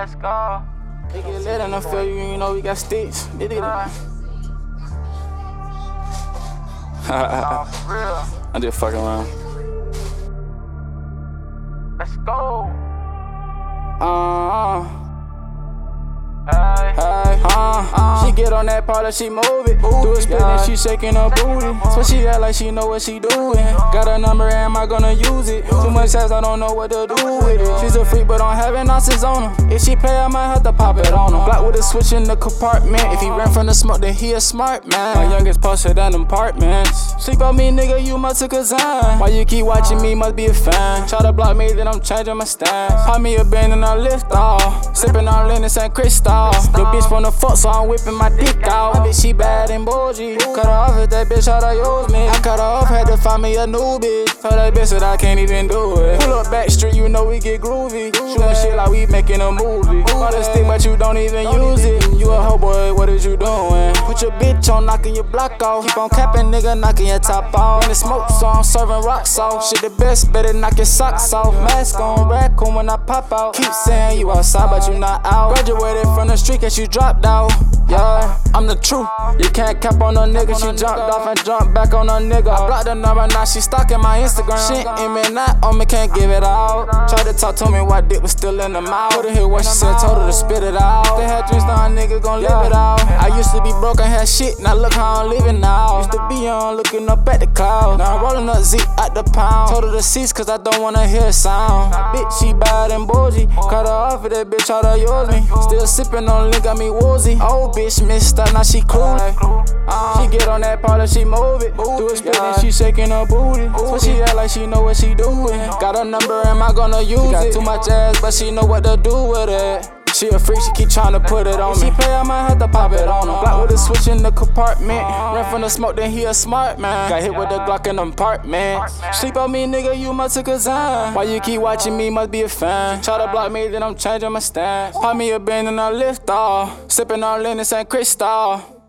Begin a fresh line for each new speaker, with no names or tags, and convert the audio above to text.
They get lit and I feel you, you know we got sticks. Did it.
Nah, for real.
I'm just fucking around.
Let's go.
Uh, uh, She get on that part and she move it. Do a split and she shaking her booty. So she act like she know what she doing. Got a number, am I gonna use it? Too much sex, I don't know what to do with it. She's a freak, but have an ounces on her. If she play, I might have to pop it on her. Black with a switch in the compartment. If he ran from the smoke, then he a smart man. My youngest posted than apartments. Sleep on me, nigga, you must took a. Why you keep watching me, must be a fan. Try to block me, then I'm changing my stance. Pop me a band and I lift off. Sipping on Lennox and Cristal. Your bitch the fuck, so I'm whipping my dick out. My bitch, she bad and bougie. Cut her off if that bitch try to use me. I cut her off, had to find me a new bitch. Tell that bitch that I can't even do it. Pull up back street, you know we get groovy. Shooting shit like we making a movie. Bought a stick, but you don't even use it. You a hoe boy, what is you doing? Put your bitch on, knocking your block off. Keep on capping, nigga, knocking your top off. And the smoke, so I'm serving rocks off. Shit the best, better knock your socks off. Mask on, raccoon when I pop out. Keep saying you outside, but you not out. Graduated from the street, cause you dropped out. Yeah, I'm the truth. You can't cap on a nigga. She jumped off and jumped back on a nigga. I blocked the number, now she stalking my Instagram. Shit in me, not on me, can't give it out. Tried to talk to me while dick was still in the mouth. Couldn't hear what she said, told her to spit it out. They had drinks, now a nigga gon' live it out. I used to be broke and had shit, now look how I'm living now. Used to be on looking up at the clouds. Now I'm rolling up Z at the pound. Told her to cease, cause I don't wanna hear a sound. My bitch, she bad and bougie. Cut her off if that bitch try to use me. Still sipping on liquor, got me woozy. Old bitch missed up, now she clueless. Uh, she get on that part and she move it. Do a split and she shaking her booty. So she act like she know what she doing. Got a number, am I gonna use it? Got too much ass, but she know what to do with it. She a freak, she keep tryna put it on me. She play, I might have to pop it on her. Black with a switch in the compartment. Uh-huh. Ran from the smoke, then he a smart man. Got hit with the Glock in the apartment. Sleep on me, nigga, you must took a sign. Why you keep watching me, must be a fan. Try to block me, then I'm changing my stance. Pop me a band and I lift off. Sipping on Lennox and Cristal.